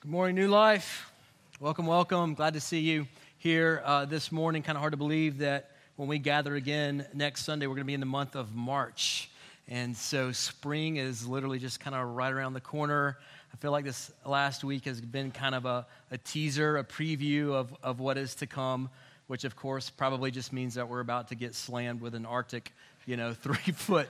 Good morning, New Life. Welcome, welcome. Glad to see you here uh, this morning. Kind of hard to believe that when we gather again next Sunday, we're going to be in the month of March. And so spring is literally just kind of right around the corner. I feel like this last week has been kind of a, a teaser, a preview of, of what is to come, which of course probably just means that we're about to get slammed with an Arctic you know, three foot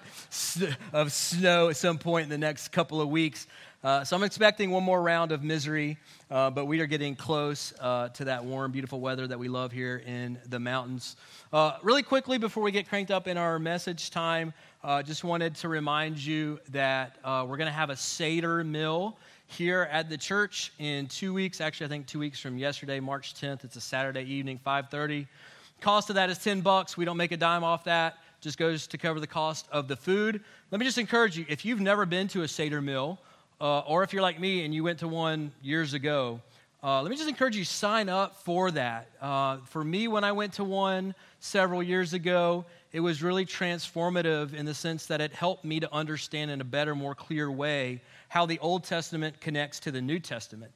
of snow at some point in the next couple of weeks. Uh, so I'm expecting one more round of misery, uh, but we are getting close uh, to that warm, beautiful weather that we love here in the mountains. Uh, really quickly, before we get cranked up in our message time, uh, just wanted to remind you that uh, we're going to have a Seder meal here at the church in two weeks. Actually, I think two weeks from yesterday, March 10th. It's a Saturday evening, 5:30. Cost of that is 10 bucks. We don't make a dime off that just goes to cover the cost of the food. Let me just encourage you if you've never been to a Seder meal, uh, or if you're like me and you went to one years ago, uh, let me just encourage you sign up for that. Uh, for me, when I went to one several years ago, it was really transformative in the sense that it helped me to understand in a better, more clear way how the Old Testament connects to the New Testament.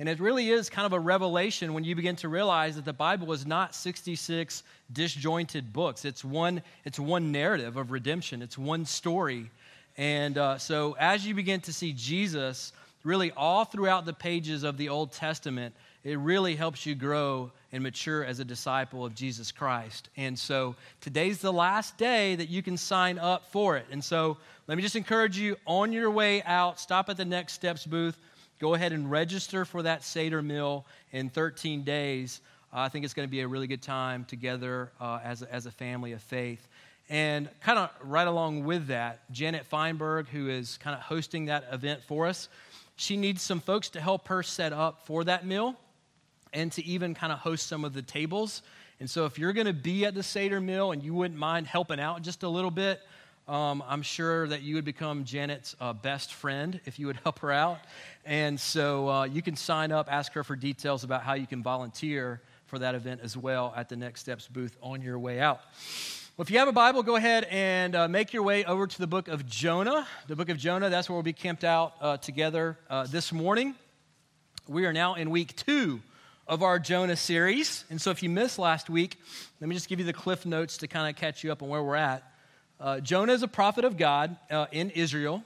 And it really is kind of a revelation when you begin to realize that the Bible is not 66 disjointed books. It's one, it's one narrative of redemption, it's one story. And uh, so as you begin to see Jesus really all throughout the pages of the Old Testament, it really helps you grow and mature as a disciple of Jesus Christ. And so today's the last day that you can sign up for it. And so let me just encourage you on your way out, stop at the Next Steps booth Go ahead and register for that Seder meal in 13 days. Uh, I think it's going to be a really good time together uh, as, a, as a family of faith. And kind of right along with that, Janet Feinberg, who is kind of hosting that event for us, she needs some folks to help her set up for that meal and to even kind of host some of the tables. And so, if you're going to be at the Seder meal and you wouldn't mind helping out just a little bit, um, I'm sure that you would become Janet's uh, best friend if you would help her out. And so uh, you can sign up, ask her for details about how you can volunteer for that event as well at the Next Steps booth on your way out. Well, if you have a Bible, go ahead and uh, make your way over to the book of Jonah. The book of Jonah, that's where we'll be camped out uh, together uh, this morning. We are now in week two of our Jonah series. And so if you missed last week, let me just give you the cliff notes to kind of catch you up on where we're at. Uh, Jonah is a prophet of God uh, in Israel.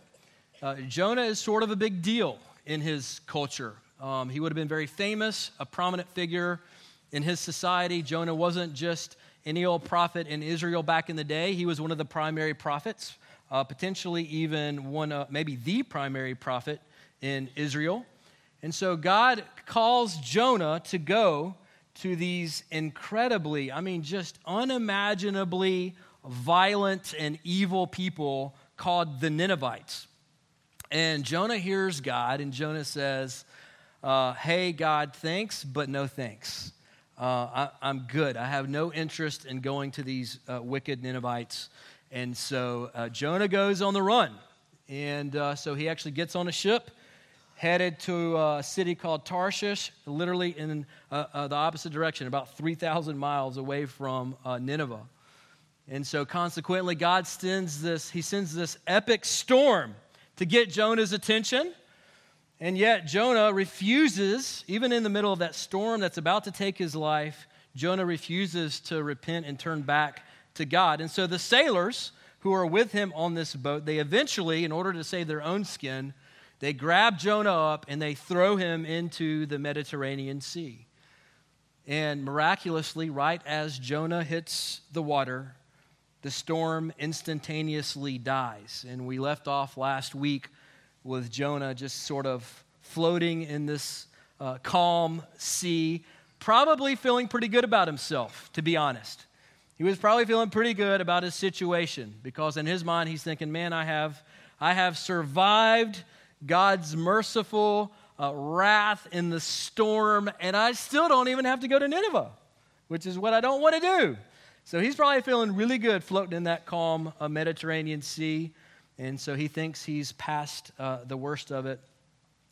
Uh, Jonah is sort of a big deal in his culture. Um, he would have been very famous, a prominent figure in his society. Jonah wasn't just any old prophet in Israel back in the day, he was one of the primary prophets, uh, potentially even one, maybe the primary prophet in Israel. And so God calls Jonah to go to these incredibly, I mean, just unimaginably violent and evil people called the Ninevites. And Jonah hears God, and Jonah says, uh, Hey, God, thanks, but no thanks. Uh, I, am good. I have no interest in going to these uh, wicked Ninevites. And so uh, Jonah goes on the run. And uh, so he actually gets on a ship, headed to a city called Tarshish, literally in uh, the opposite direction, about 3,000 miles away from Nineveh. And so consequently, God sends this, he sends this epic storm to get Jonah's attention. And yet Jonah refuses, even in the middle of that storm that's about to take his life, Jonah refuses to repent and turn back to God. And so the sailors who are with him on this boat, they eventually, in order to save their own skin, they grab Jonah up and they throw him into the Mediterranean Sea. And miraculously, right as Jonah hits the water, the storm instantaneously dies. And we left off last week with Jonah just sort of floating in this uh, calm sea, probably feeling pretty good about himself, to be honest. He was probably feeling pretty good about his situation because in his mind he's thinking, man, I have, I have survived God's merciful uh, wrath in the storm, and I still don't even have to go to Nineveh, which is what I don't want to do. So he's probably feeling really good floating in that calm uh, Mediterranean Sea. And so he thinks he's past uh, the worst of it.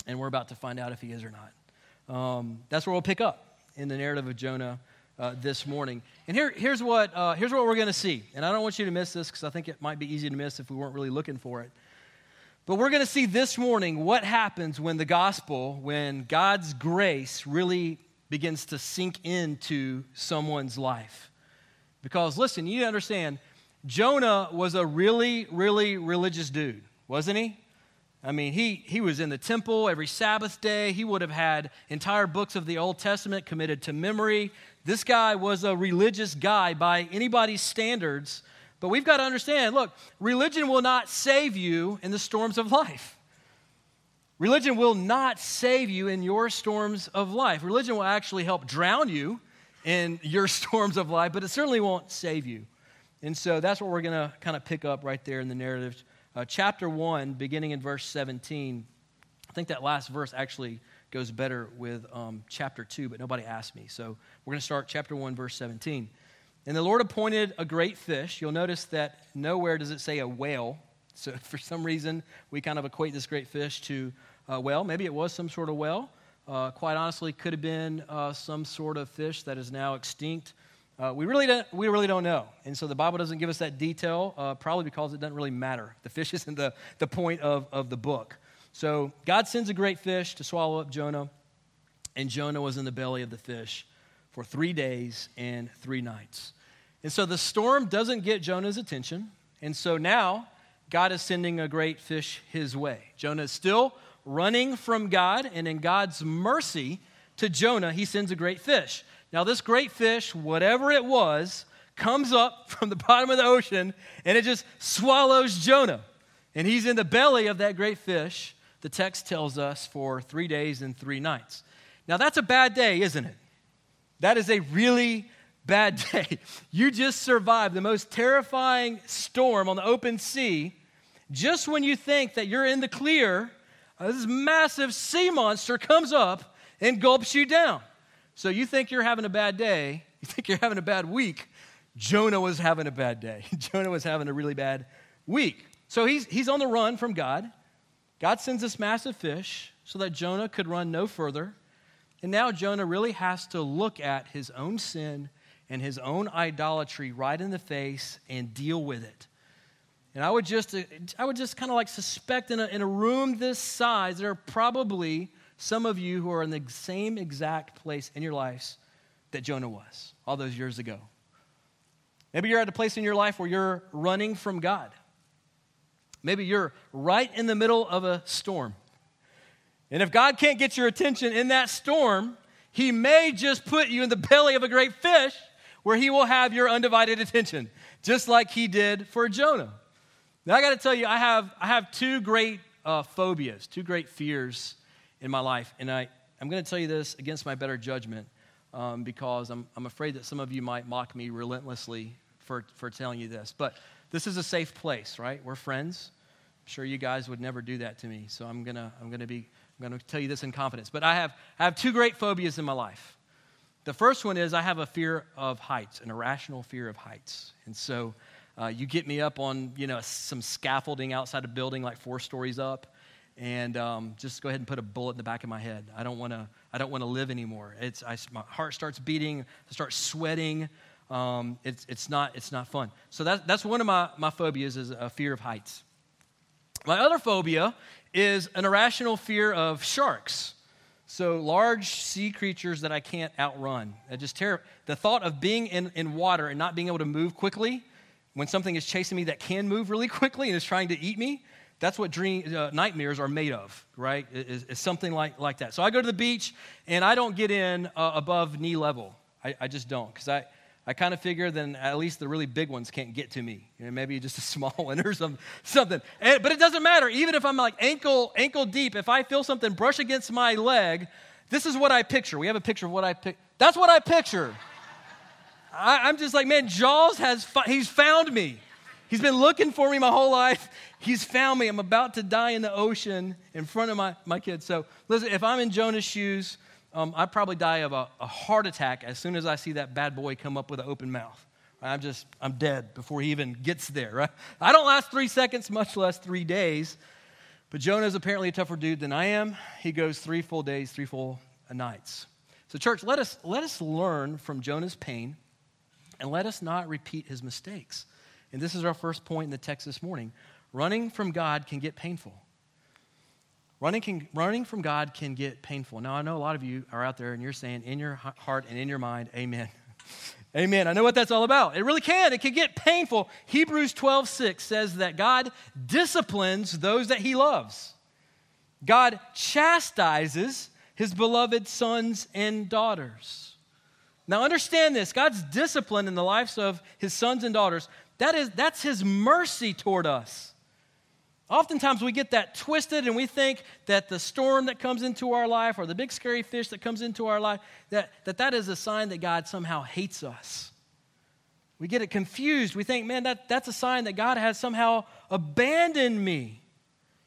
And we're about to find out if he is or not. Um, that's where we'll pick up in the narrative of Jonah uh, this morning. And here, here's, what, uh, here's what we're going to see. And I don't want you to miss this because I think it might be easy to miss if we weren't really looking for it. But we're going to see this morning what happens when the gospel, when God's grace really begins to sink into someone's life. Because listen, you need to understand, Jonah was a really, really religious dude, wasn't he? I mean, he, he was in the temple every Sabbath day. He would have had entire books of the Old Testament committed to memory. This guy was a religious guy by anybody's standards. But we've got to understand look, religion will not save you in the storms of life. Religion will not save you in your storms of life. Religion will actually help drown you in your storms of life, but it certainly won't save you. And so that's what we're going to kind of pick up right there in the narrative. Uh, chapter 1, beginning in verse 17. I think that last verse actually goes better with um, chapter 2, but nobody asked me. So we're going to start chapter 1, verse 17. And the Lord appointed a great fish. You'll notice that nowhere does it say a whale. So for some reason, we kind of equate this great fish to a whale. Maybe it was some sort of whale. Uh, quite honestly, could have been uh, some sort of fish that is now extinct. Uh, we, really don't, we really don't know. And so the Bible doesn't give us that detail, uh, probably because it doesn't really matter. The fish isn't the, the point of, of the book. So God sends a great fish to swallow up Jonah, and Jonah was in the belly of the fish for three days and three nights. And so the storm doesn't get Jonah's attention. And so now God is sending a great fish his way. Jonah is still running from God, and in God's mercy to Jonah, he sends a great fish. Now, this great fish, whatever it was, comes up from the bottom of the ocean and it just swallows Jonah. And he's in the belly of that great fish, the text tells us, for three days and three nights. Now, that's a bad day, isn't it? That is a really bad day. You just survived the most terrifying storm on the open sea. Just when you think that you're in the clear, Uh, this massive sea monster comes up and gulps you down. So you think you're having a bad day, you think you're having a bad week. Jonah was having a bad day. Jonah was having a really bad week. So he's, he's on the run from God. God sends this massive fish so that Jonah could run no further. And now Jonah really has to look at his own sin and his own idolatry right in the face and deal with it. And I would just, uh, I would just kind of like suspect in a, in a room this size, there are probably some of you who are in the same exact place in your lives that Jonah was all those years ago. Maybe you're at a place in your life where you're running from God. Maybe you're right in the middle of a storm. And if God can't get your attention in that storm, He may just put you in the belly of a great fish where He will have your undivided attention, just like He did for Jonah. Now, I got to tell you, I have, I have two great uh, phobias, two great fears in my life. And I, I'm going to tell you this against my better judgment um, because I'm, I'm afraid that some of you might mock me relentlessly for, for telling you this. But this is a safe place, right? We're friends. I'm sure you guys would never do that to me. So I'm to I'm to be I'm to tell you this in confidence. But I have, I have two great phobias in my life. The first one is I have a fear of heights, an irrational fear of heights. And so uh, you get me up on, you know, some scaffolding outside a building like four stories up, and um, just go ahead and put a bullet in the back of my head. I don't want to. I don't want to live anymore. It's I, my heart starts beating. I start sweating. Um, it's it's not it's not fun. So that, that's one of my my phobias is a fear of heights. My other phobia is an irrational fear of sharks. So large sea creatures that I can't outrun. I just terror. The thought of being in, in water and not being able to move quickly when something is chasing me that can move really quickly and is trying to eat me, that's what dream, uh, nightmares are made of, right? Is, is, something like, like that. So I go to the beach and I don't get in uh, above knee level. I, I just don't because I, I kind of figure then at least the really big ones can't get to me. You know, maybe just a small one or some, something. And, but it doesn't matter. Even if I'm like ankle, ankle deep, if I feel something brush against my leg, this is what I picture. We have a picture of what I pick. That's what I picture. I, am just like, man, Jaws has, he's found me. He's been looking for me my whole life. He's found me. I'm about to die in the ocean in front of my, my kids. So, listen, if I'm in Jonah's shoes, um, I'd probably die of a, a, heart attack as soon as I see that bad boy come up with an open mouth. I'm just, I'm dead before he even gets there, right? I don't last three seconds, much less three days. But Jonah's apparently a tougher dude than I am. He goes three full days, three full nights. So, church, let us, let us learn from Jonah's pain and let us not repeat his mistakes. And this is our first point in the text this morning. Running from God can get painful. Running, can, running from God can get painful. Now, I know a lot of you are out there and you're saying in your heart and in your mind, Amen. Amen. I know what that's all about. It really can. It can get painful. Hebrews 12, 6 says that God disciplines those that he loves. God chastises his beloved sons and daughters. Now understand this. God's discipline in the lives of his sons and daughters, that is, that's his mercy toward us. Oftentimes we get that twisted and we think that the storm that comes into our life or the big scary fish that comes into our life, that that, that is a sign that God somehow hates us. We get it confused. We think, man, that, that's a sign that God has somehow abandoned me.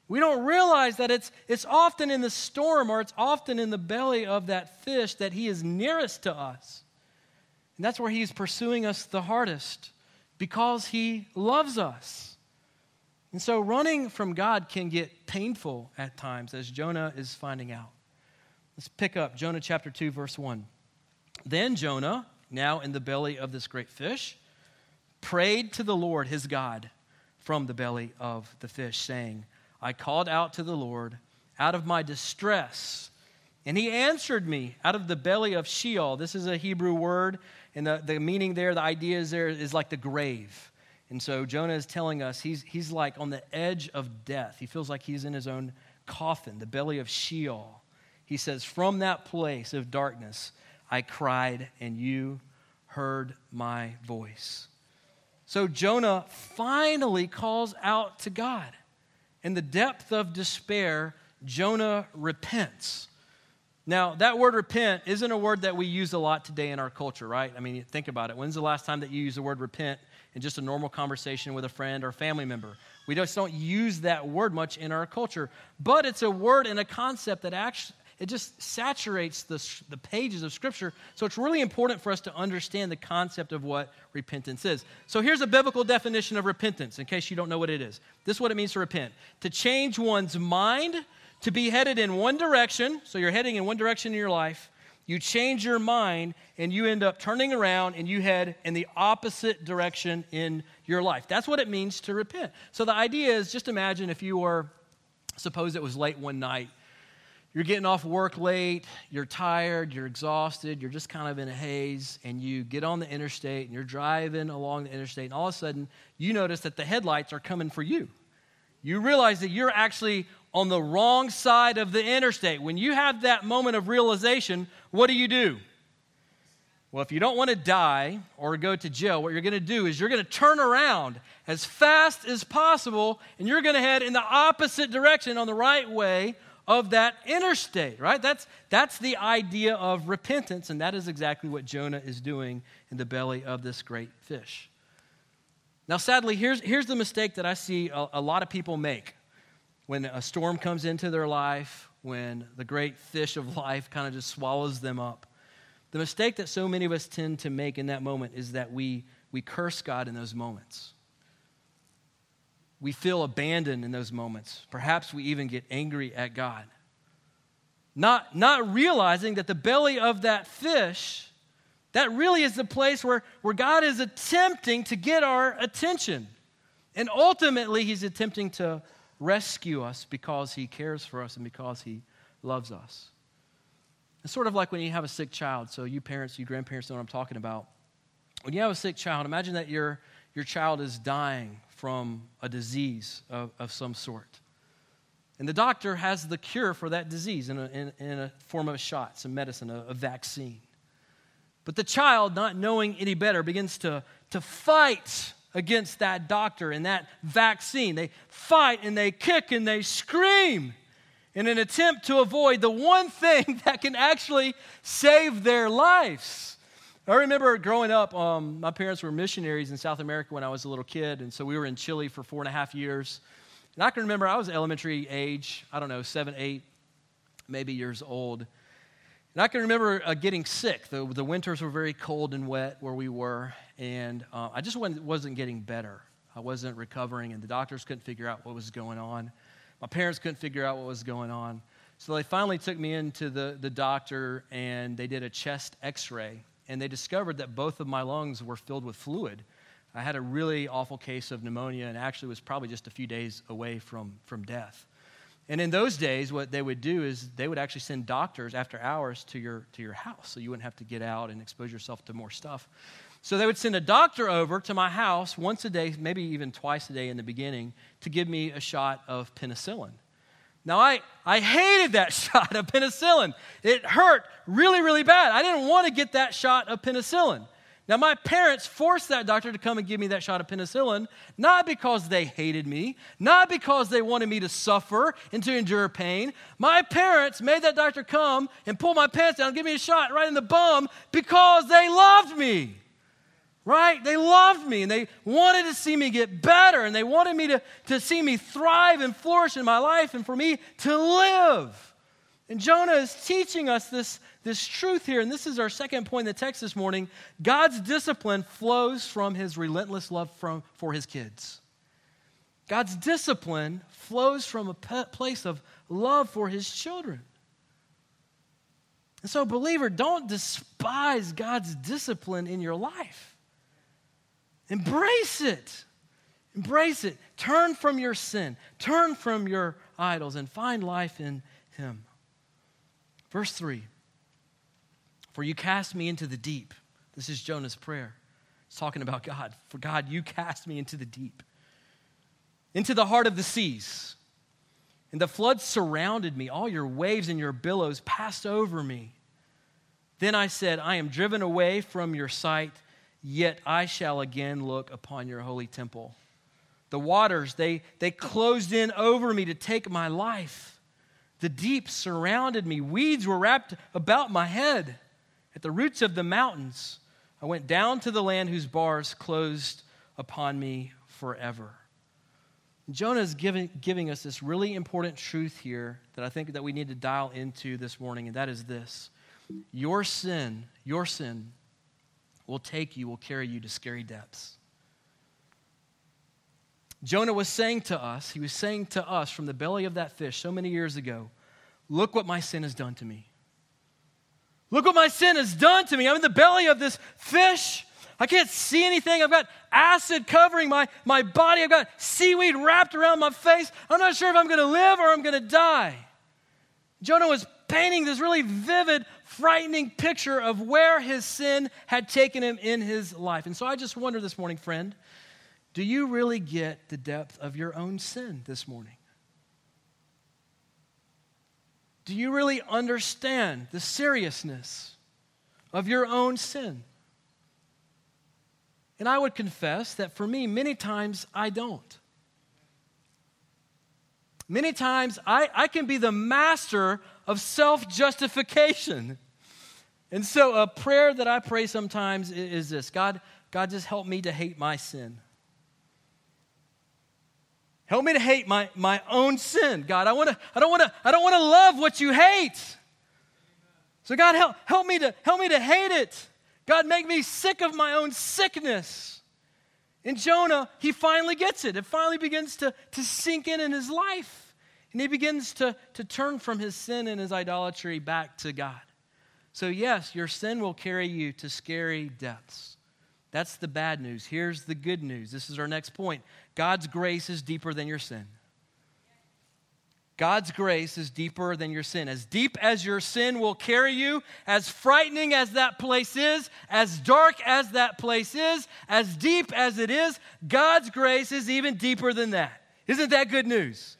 We don't realize that it's, it's often in the storm or it's often in the belly of that fish that He is nearest to us. And that's where He's pursuing us the hardest because He loves us. And so running from God can get painful at times, as Jonah is finding out. Let's pick up Jonah chapter 2, verse 1. Then Jonah, now in the belly of this great fish, prayed to the Lord his God from the belly of the fish, saying, I called out to the Lord out of my distress, and he answered me out of the belly of Sheol. This is a Hebrew word, and the, the meaning there, the idea is there is like the grave. And so Jonah is telling us he's, he's like on the edge of death. He feels like he's in his own coffin, the belly of Sheol. He says, From that place of darkness, I cried, and you heard my voice. So Jonah finally calls out to God. In the depth of despair, Jonah repents. Now, that word repent isn't a word that we use a lot today in our culture, right? I mean, think about it. When's the last time that you use the word repent in just a normal conversation with a friend or family member. We just don't use that word much in our culture. But it's a word and a concept that actually it just saturates the, the pages of Scripture. So it's really important for us to understand the concept of what repentance is. So here's a biblical definition of repentance, in case you don't know what it is. This is what it means to repent to change one's mind, to be headed in one direction. So you're heading in one direction in your life, you change your mind and you end up turning around and you head in the opposite direction in your life. That's what it means to repent. So the idea is just imagine if you were, suppose it was late one night. You're getting off work late, you're tired, you're exhausted, you're just kind of in a haze, and you get on the interstate and you're driving along the interstate, and all of a sudden you notice that the headlights are coming for you. You realize that you're actually on the wrong side of the interstate. When you have that moment of realization, what do you do? Well, if you don't want to die or go to jail, what you're going to do is you're going to turn around as fast as possible and you're going to head in the opposite direction on the right way of that interstate, right? That's, that's the idea of repentance, and that is exactly what Jonah is doing in the belly of this great fish. Now, sadly, here's, here's the mistake that I see a, a lot of people make when a storm comes into their life, when the great fish of life kind of just swallows them up. The mistake that so many of us tend to make in that moment is that we, we curse God in those moments. We feel abandoned in those moments. Perhaps we even get angry at God. Not, not realizing that the belly of that fish, that really is the place where, where God is attempting to get our attention. And ultimately, He's attempting to rescue us because he cares for us and because he loves us. It's sort of like when you have a sick child. So, you parents, you grandparents know what I'm talking about. When you have a sick child, imagine that your, your child is dying from a disease of, of some sort. And the doctor has the cure for that disease in a, in, in a form of a shot, some medicine, a, a vaccine. But the child, not knowing any better, begins to, to fight against that doctor and that vaccine. They fight and they kick and they scream in an attempt to avoid the one thing that can actually save their lives. I remember growing up, um, my parents were missionaries in South America when I was a little kid, and so we were in Chile for four and a half years. And I can remember I was elementary age, I don't know, seven, eight, maybe years old. And I can remember uh, getting sick. The, the winters were very cold and wet where we were, and uh, I just wasn't, getting better. I wasn't recovering, and the doctors couldn't figure out what was going on. My parents couldn't figure out what was going on. So they finally took me into the, the doctor, and they did a chest x ray, and they discovered that both of my lungs were filled with fluid. I had a really awful case of pneumonia and actually was probably just a few days away from, from death. And in those days, what they would do is they would actually send doctors after hours to your, to your house so you wouldn't have to get out and expose yourself to more stuff. So they would send a doctor over to my house once a day, maybe even twice a day in the beginning, to give me a shot of penicillin. Now, I, I hated that shot of penicillin. It hurt really, really bad. I didn't want to get that shot of penicillin. Now, my parents forced that doctor to come and give me that shot of penicillin, not because they hated me, not because they wanted me to suffer and to endure pain. My parents made that doctor come and pull my pants down and give me a shot right in the bum because they loved me. Right? They loved me and they wanted to see me get better and they wanted me to, to see me thrive and flourish in my life and for me to live. And Jonah is teaching us this, this truth here, and this is our second point in the text this morning. God's discipline flows from his relentless love from, for his kids. God's discipline flows from a place of love for his children. And so, believer, don't despise God's discipline in your life. Embrace it. Embrace it. Turn from your sin, turn from your idols, and find life in Him. Verse 3 For you cast me into the deep. This is Jonah's prayer. He's talking about God. For God, you cast me into the deep, into the heart of the seas. And the floods surrounded me. All your waves and your billows passed over me. Then I said, I am driven away from your sight, yet I shall again look upon your holy temple. The waters, they, they closed in over me to take my life. The deep surrounded me. Weeds were wrapped about my head. At the roots of the mountains, I went down to the land whose bars closed upon me forever. Jonah is giving, giving us this really important truth here that I think that we need to dial into this morning, and that is this. Your sin, your sin will take you, will carry you to scary depths. Jonah was saying to us, he was saying to us from the belly of that fish so many years ago, Look what my sin has done to me. Look what my sin has done to me. I'm in the belly of this fish. I can't see anything. I've got acid covering my, my body. I've got seaweed wrapped around my face. I'm not sure if I'm going to live or I'm going to die. Jonah was painting this really vivid, frightening picture of where his sin had taken him in his life. And so I just wonder this morning, friend, do you really get the depth of your own sin this morning? Do you really understand the seriousness of your own sin? And I would confess that for me, many times I don't. Many times I, I can be the master of self justification. And so a prayer that I pray sometimes is this God, God, just help me to hate my sin. Help me to hate my, my own sin. God, I, wanna, I don't want to I don't want to love what you hate. So God, help, help, me to, help me to hate it. God, make me sick of my own sickness. In Jonah, he finally gets it. It finally begins to, to sink in in his life. And he begins to, to turn from his sin and his idolatry back to God. So, yes, your sin will carry you to scary depths. That's the bad news. Here's the good news. This is our next point God's grace is deeper than your sin. God's grace is deeper than your sin. As deep as your sin will carry you, as frightening as that place is, as dark as that place is, as deep as it is, God's grace is even deeper than that. Isn't that good news?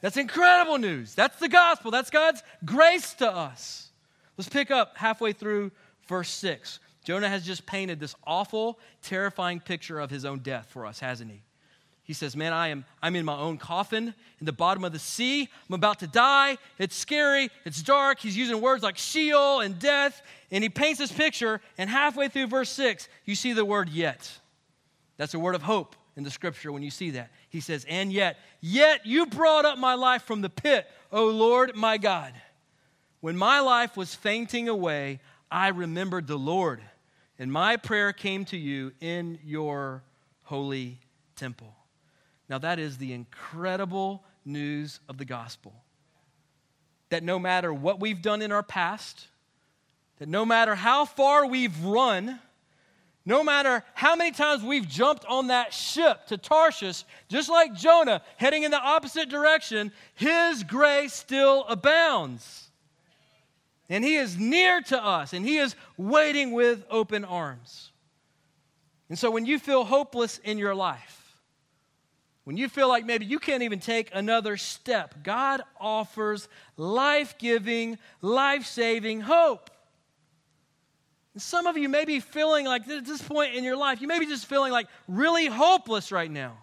That's incredible news. That's the gospel. That's God's grace to us. Let's pick up halfway through verse 6. Jonah has just painted this awful, terrifying picture of his own death for us, hasn't he? He says, Man, I am, I'm in my own coffin in the bottom of the sea. I'm about to die. It's scary. It's dark. He's using words like Sheol and death. And he paints this picture. And halfway through verse 6, you see the word yet. That's a word of hope in the scripture when you see that. He says, And yet, yet you brought up my life from the pit, O Lord my God. When my life was fainting away, I remembered the Lord, and my prayer came to you in your holy temple. Now, that is the incredible news of the gospel. That no matter what we've done in our past, that no matter how far we've run, No matter how many times we've jumped on that ship to Tarshish, just like Jonah, heading in the opposite direction, his grace still abounds. And he is near to us, and he is waiting with open arms. And so when you feel hopeless in your life, when you feel like maybe you can't even take another step, God offers life giving, life saving hope. And some of you may be feeling like at this point in your life, you may be just feeling like really hopeless right now.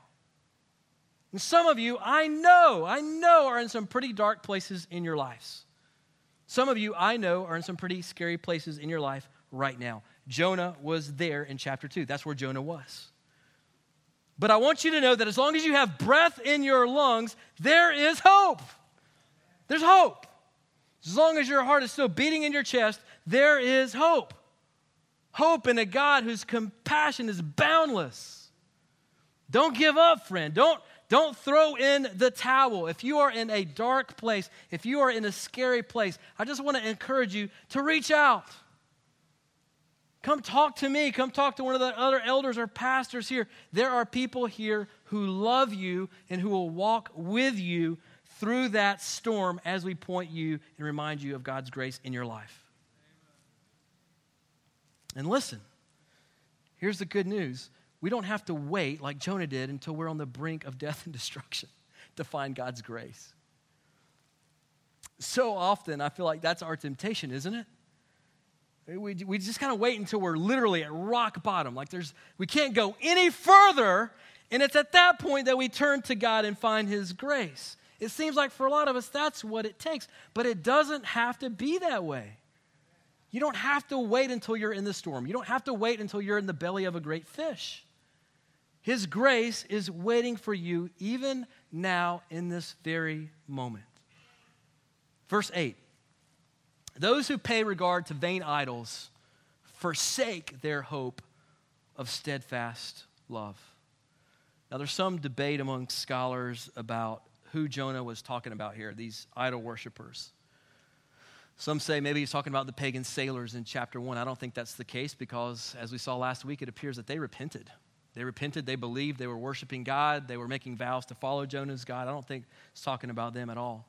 And some of you, I know, I know, are in some pretty dark places in your lives. Some of you, I know, are in some pretty scary places in your life right now. Jonah was there in chapter 2. That's where Jonah was. But I want you to know that as long as you have breath in your lungs, there is hope. There's hope. As long as your heart is still beating in your chest, there is hope. Hope in a God whose compassion is boundless. Don't give up, friend. Don't, don't throw in the towel. If you are in a dark place, if you are in a scary place, I just want to encourage you to reach out. Come talk to me. Come talk to one of the other elders or pastors here. There are people here who love you and who will walk with you through that storm as we point you and remind you of God's grace in your life. And listen, here's the good news we don't have to wait like Jonah did until we're on the brink of death and destruction to find God's grace. So often, I feel like that's our temptation, isn't it? We, we just kind of wait until we're literally at rock bottom. Like there's, we can't go any further. And it's at that point that we turn to God and find His grace. It seems like for a lot of us, that's what it takes. But it doesn't have to be that way. You don't have to wait until you're in the storm. You don't have to wait until you're in the belly of a great fish. His grace is waiting for you even now in this very moment. Verse 8 Those who pay regard to vain idols forsake their hope of steadfast love. Now, there's some debate among scholars about who Jonah was talking about here, these idol worshippers. Some say maybe he's talking about the pagan sailors in chapter 1. I don't think that's the case because, as we saw last week, it appears that they repented. They repented, they believed, they were worshiping God, they were making vows to follow Jonah's God. I don't think it's talking about them at all.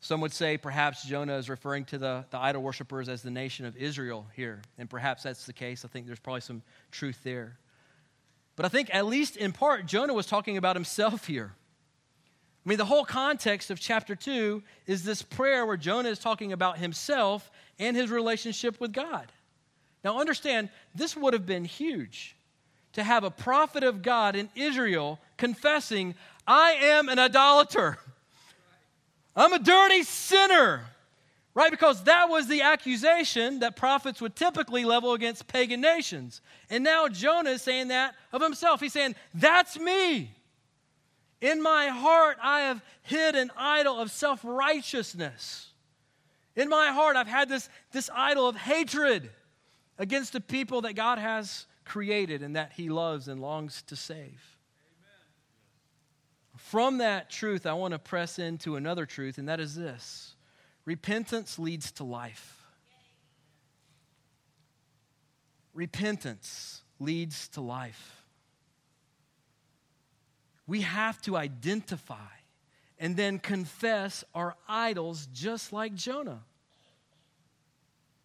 Some would say perhaps Jonah is referring to the, the idol worshippers as the nation of Israel here, and perhaps that's the case. I think there's probably some truth there. But I think, at least in part, Jonah was talking about himself here. I mean, the whole context of chapter 2 is this prayer where Jonah is talking about himself and his relationship with God. Now, understand, this would have been huge to have a prophet of God in Israel confessing, I am an idolater. I'm a dirty sinner. Right? Because that was the accusation that prophets would typically level against pagan nations. And now Jonah is saying that of himself. He's saying, That's me. In my heart, I have hid an idol of self righteousness. In my heart, I've had this, this idol of hatred against the people that God has created and that He loves and longs to save. From that truth, I want to press into another truth, and that is this repentance leads to life. Repentance leads to life we have to identify and then confess our idols just like Jonah.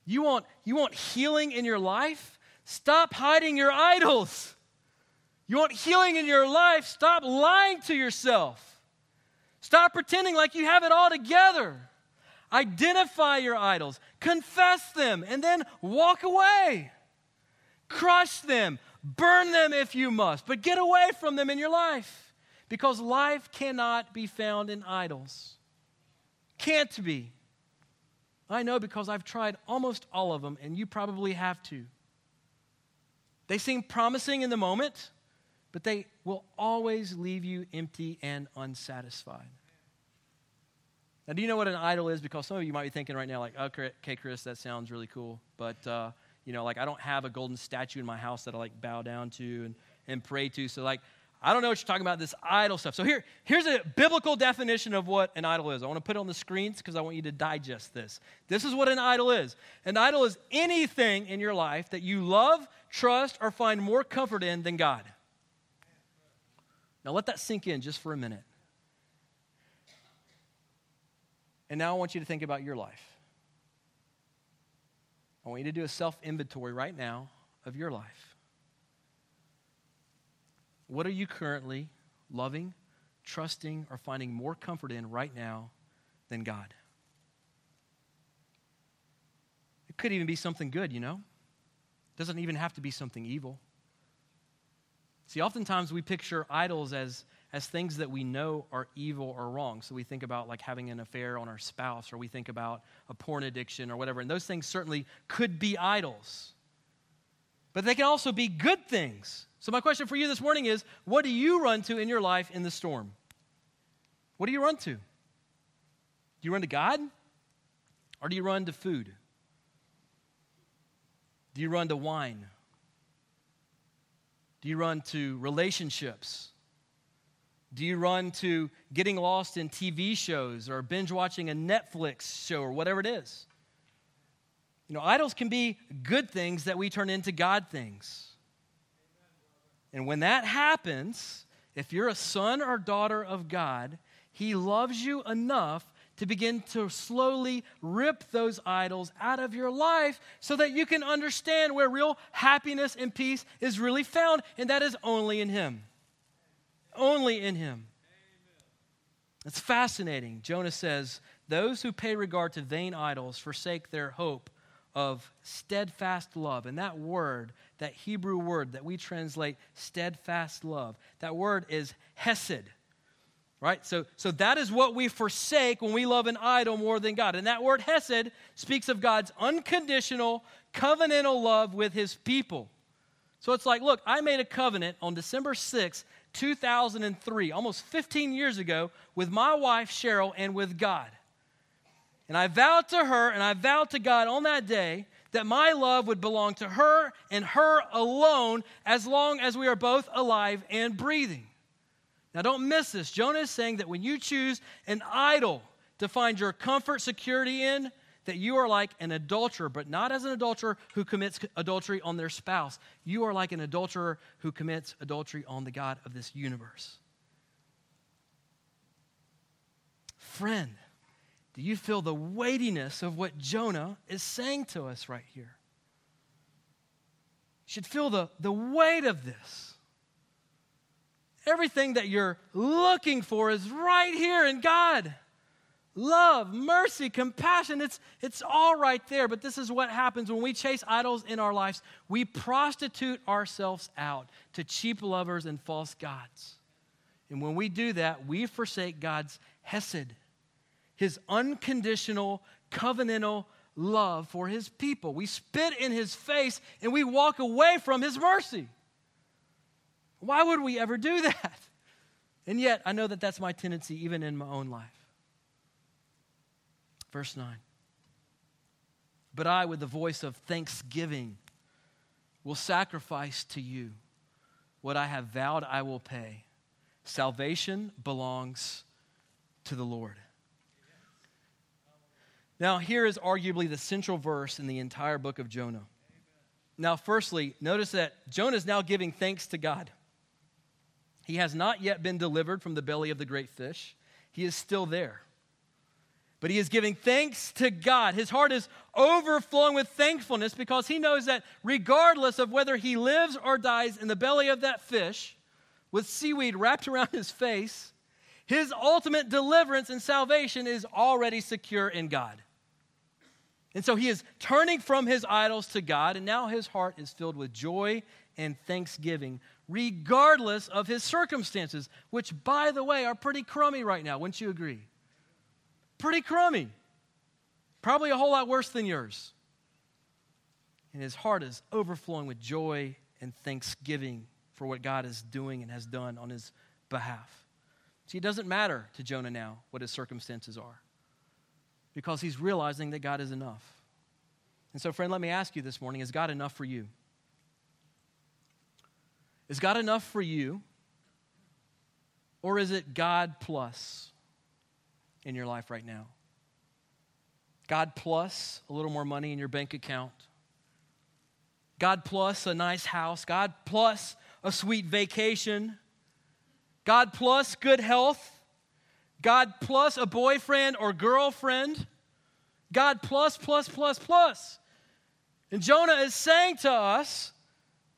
You want, you want healing in your life? Stop hiding your idols. You want healing in your life? Stop lying to yourself. Stop pretending like you have it all together. Identify your idols, confess them, and then walk away. Crush them, burn them if you must, but get away from them in your life. Because life cannot be found in idols. Can't be. I know because I've tried almost all of them, and you probably have too. They seem promising in the moment, but they will always leave you empty and unsatisfied. Now, do you know what an idol is? Because some of you might be thinking right now, like, okay, Chris, that sounds really cool, but uh, you know, like I don't have a golden statue in my house that I like bow down to and, and pray to. So, like, I don't know what you're talking about, this idol stuff. So here, here's a biblical definition of what an idol is. I want to put it on the screens because I want you to digest this. This is what an idol is. An idol is anything in your life that you love, trust, or find more comfort in than God. Now let that sink in just for a minute. And now I want you to think about your life. I want you to do a self inventory right now of your life. What are you currently loving, trusting, or finding more comfort in right now than God? It could even be something good, you know? It doesn't even have to be something evil. See, oftentimes we picture idols as, as things that we know are evil or wrong. So we think about like having an affair on our spouse, or we think about a porn addiction or whatever. And those things certainly could be idols. But they can also be good things. So, my question for you this morning is what do you run to in your life in the storm? What do you run to? Do you run to God? Or do you run to food? Do you run to wine? Do you run to relationships? Do you run to getting lost in TV shows or binge watching a Netflix show or whatever it is? You know, idols can be good things that we turn into God things. And when that happens, if you're a son or daughter of God, He loves you enough to begin to slowly rip those idols out of your life so that you can understand where real happiness and peace is really found, and that is only in Him. Only in Him. It's fascinating. Jonah says, Those who pay regard to vain idols forsake their hope of steadfast love. And that word, that Hebrew word that we translate steadfast love, that word is hesed. Right? So, so that is what we forsake when we love an idol more than God. And that word hesed speaks of God's unconditional, covenantal love with his people. So it's like, look, I made a covenant on December 6th, 2003, almost 15 years ago, with my wife Cheryl and with God. And I vowed to her and I vowed to God on that day that my love would belong to her and her alone as long as we are both alive and breathing. Now, don't miss this. Jonah is saying that when you choose an idol to find your comfort, security in, that you are like an adulterer, but not as an adulterer who commits adultery on their spouse. You are like an adulterer who commits adultery on the God of this universe. Friend, do you feel the weightiness of what Jonah is saying to us right here? You should feel the, the weight of this. Everything that you're looking for is right here in God. Love, mercy, compassion, it's, it's all right there. But this is what happens when we chase idols in our lives. We prostitute ourselves out to cheap lovers and false gods. And when we do that, we forsake God's hesed his unconditional, covenantal love for his people. We spit in his face and we walk away from his mercy. Why would we ever do that? And yet, I know that that's my tendency even in my own life. Verse 9. But I, with the voice of thanksgiving, will sacrifice to you what I have vowed I will pay. Salvation belongs to the Lord. Now, here is arguably the central verse in the entire book of Jonah. Now, firstly, notice that Jonah is now giving thanks to God. He has not yet been delivered from the belly of the great fish, he is still there. But he is giving thanks to God. His heart is overflowing with thankfulness because he knows that regardless of whether he lives or dies in the belly of that fish, with seaweed wrapped around his face, his ultimate deliverance and salvation is already secure in God. And so he is turning from his idols to God, and now his heart is filled with joy and thanksgiving, regardless of his circumstances, which, by the way, are pretty crummy right now. Wouldn't you agree? Pretty crummy. Probably a whole lot worse than yours. And his heart is overflowing with joy and thanksgiving for what God is doing and has done on his behalf. See, it doesn't matter to Jonah now what his circumstances are because he's realizing that God is enough. And so, friend, let me ask you this morning is God enough for you? Is God enough for you Or is it God plus in your life right now? God plus a little more money in your bank account. God plus a nice house. God plus a sweet vacation. God plus good health. God plus a boyfriend or girlfriend. God plus, plus, plus, plus. And Jonah is saying to us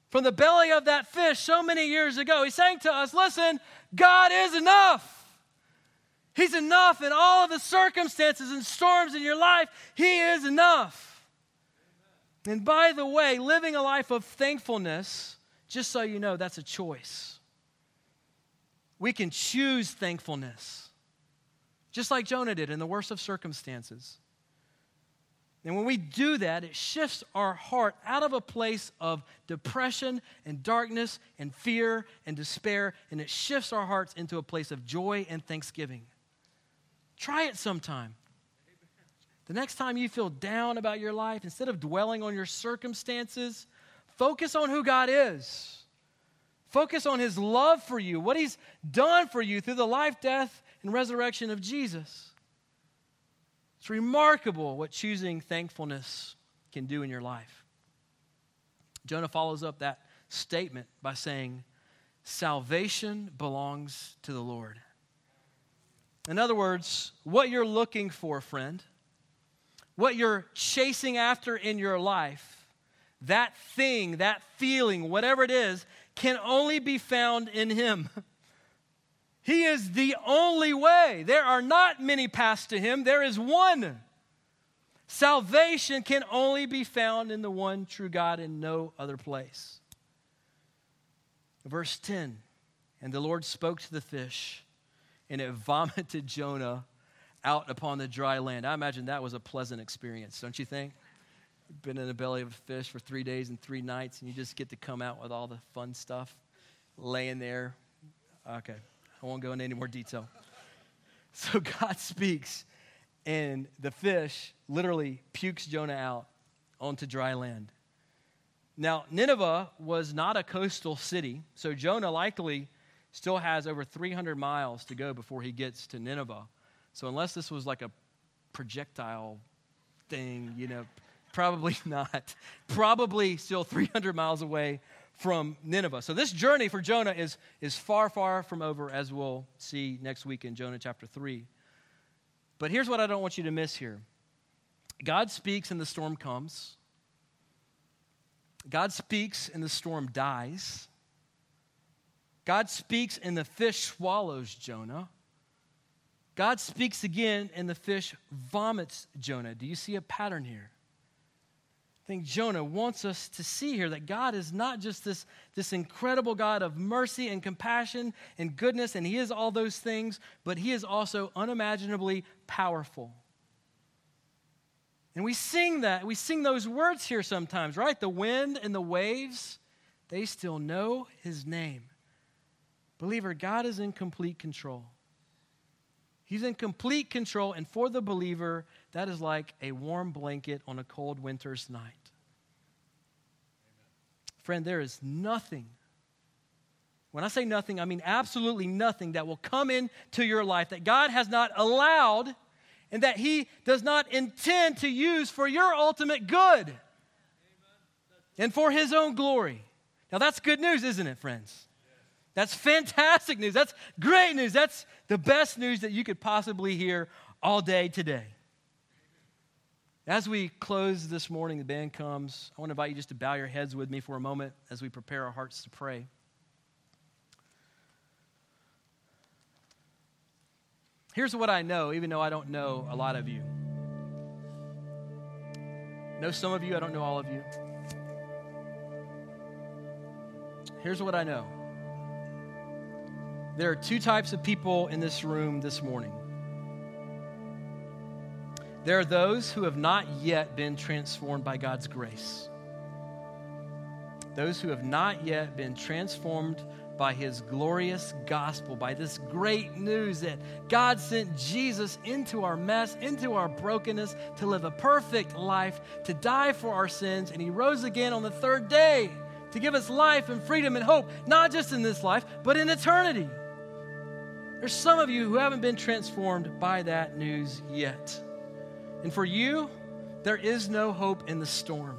from the belly of that fish so many years ago, he's saying to us, listen, God is enough. He's enough in all of the circumstances and storms in your life. He is enough. And by the way, living a life of thankfulness, just so you know, that's a choice. We can choose thankfulness, just like Jonah did in the worst of circumstances. And when we do that, it shifts our heart out of a place of depression and darkness and fear and despair, and it shifts our hearts into a place of joy and thanksgiving. Try it sometime. The next time you feel down about your life, instead of dwelling on your circumstances, focus on who God is. Focus on His love for you, what He's done for you through the life, death, and resurrection of Jesus. It's remarkable what choosing thankfulness can do in your life. Jonah follows up that statement by saying, Salvation belongs to the Lord. In other words, what you're looking for, friend, what you're chasing after in your life, that thing, that feeling, whatever it is, can only be found in Him. He is the only way. There are not many paths to Him, there is one. Salvation can only be found in the one true God in no other place. Verse 10 And the Lord spoke to the fish and it vomited Jonah out upon the dry land. I imagine that was a pleasant experience, don't you think? You've been in the belly of a fish for three days and three nights, and you just get to come out with all the fun stuff laying there. Okay, I won't go into any more detail. So God speaks, and the fish literally pukes Jonah out onto dry land. Now, Nineveh was not a coastal city, so Jonah likely still has over 300 miles to go before he gets to Nineveh. So, unless this was like a projectile thing, you know, probably not. Probably still 300 miles away from Nineveh. So, this journey for Jonah is, is far, far from over, as we'll see next week in Jonah chapter 3. But here's what I don't want you to miss here God speaks and the storm comes. God speaks and the storm dies. God speaks and the fish swallows Jonah. God speaks again and the fish vomits Jonah. Do you see a pattern here? I think Jonah wants us to see here that God is not just this, this incredible God of mercy and compassion and goodness, and He is all those things, but He is also unimaginably powerful. And we sing that, we sing those words here sometimes, right? The wind and the waves, they still know His name. Believer, God is in complete control. He's in complete control, and for the believer, that is like a warm blanket on a cold winter's night. Amen. Friend, there is nothing, when I say nothing, I mean absolutely nothing that will come into your life that God has not allowed and that He does not intend to use for your ultimate good and for His own glory. Now, that's good news, isn't it, friends? That's fantastic news. That's great news. That's the best news that you could possibly hear all day today. As we close this morning, the band comes. I want to invite you just to bow your heads with me for a moment as we prepare our hearts to pray. Here's what I know, even though I don't know a lot of you. I know some of you, I don't know all of you. Here's what I know there are two types of people in this room this morning. There are those who have not yet been transformed by God's grace. Those who have not yet been transformed by his glorious gospel, by this great news that God sent Jesus into our mess, into our brokenness, to live a perfect life, to die for our sins, and he rose again on the third day to give us life and freedom and hope, not just in this life, but in eternity. There's some of you who haven't been transformed by that news yet. And for you, there is no hope in the storm.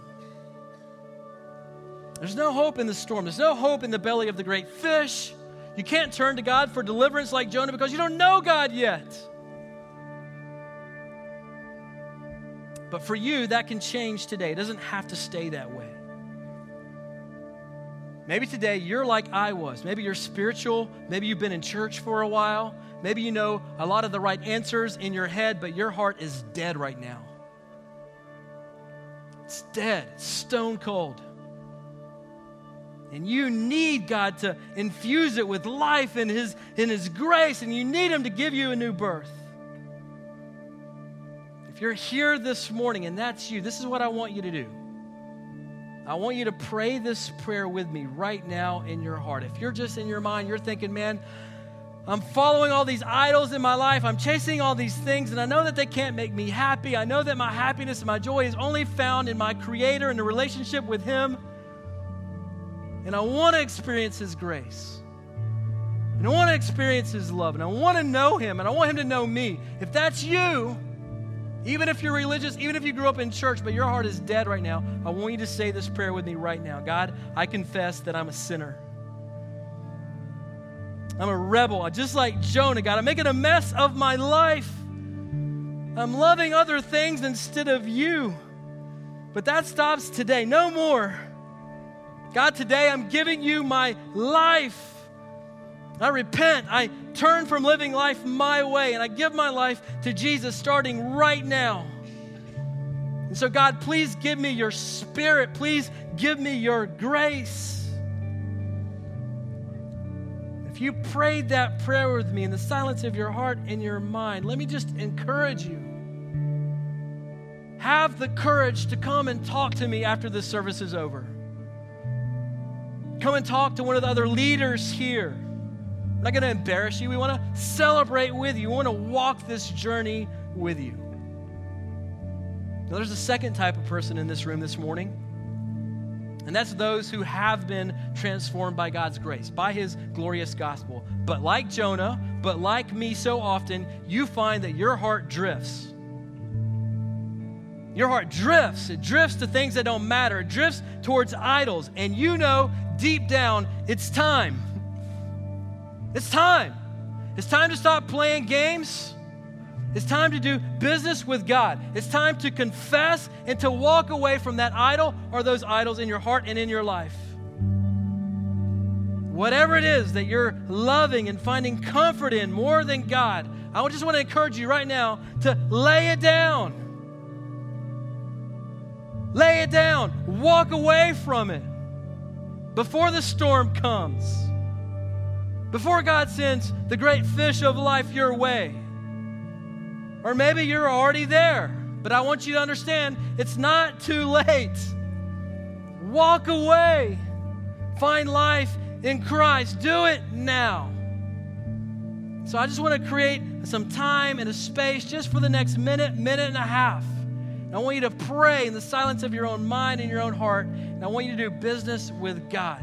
There's no hope in the storm. There's no hope in the belly of the great fish. You can't turn to God for deliverance like Jonah because you don't know God yet. But for you, that can change today. It doesn't have to stay that way. Maybe today you're like I was. Maybe you're spiritual. Maybe you've been in church for a while. Maybe you know a lot of the right answers in your head, but your heart is dead right now. It's dead, stone cold. And you need God to infuse it with life in His, in His grace, and you need Him to give you a new birth. If you're here this morning and that's you, this is what I want you to do. I want you to pray this prayer with me right now in your heart. If you're just in your mind, you're thinking, man, I'm following all these idols in my life. I'm chasing all these things, and I know that they can't make me happy. I know that my happiness and my joy is only found in my Creator and the relationship with Him. And I want to experience His grace. And I want to experience His love. And I want to know Him. And I want Him to know me. If that's you, even if you're religious, even if you grew up in church, but your heart is dead right now, I want you to say this prayer with me right now. God, I confess that I'm a sinner. I'm a rebel, I just like Jonah. God, I'm making a mess of my life. I'm loving other things instead of you. But that stops today. No more. God, today I'm giving you my life. I repent. I turn from living life my way and I give my life to Jesus starting right now. And so, God, please give me your spirit. Please give me your grace. If you prayed that prayer with me in the silence of your heart and your mind, let me just encourage you. Have the courage to come and talk to me after this service is over. Come and talk to one of the other leaders here. We're not going to embarrass you. We want to celebrate with you. We want to walk this journey with you. Now, there's a second type of person in this room this morning, and that's those who have been transformed by God's grace, by His glorious gospel. But like Jonah, but like me so often, you find that your heart drifts. Your heart drifts. It drifts to things that don't matter. It drifts towards idols. And you know deep down it's time. It's time. It's time to stop playing games. It's time to do business with God. It's time to confess and to walk away from that idol or those idols in your heart and in your life. Whatever it is that you're loving and finding comfort in more than God, I just want to encourage you right now to lay it down. Lay it down. Walk away from it before the storm comes before God sends the great fish of life your way. Or maybe you're already there, but I want you to understand it's not too late. Walk away, find life in Christ. Do it now. So I just want to create some time and a space just for the next minute, minute and a half. And I want you to pray in the silence of your own mind and your own heart. And I want you to do business with God.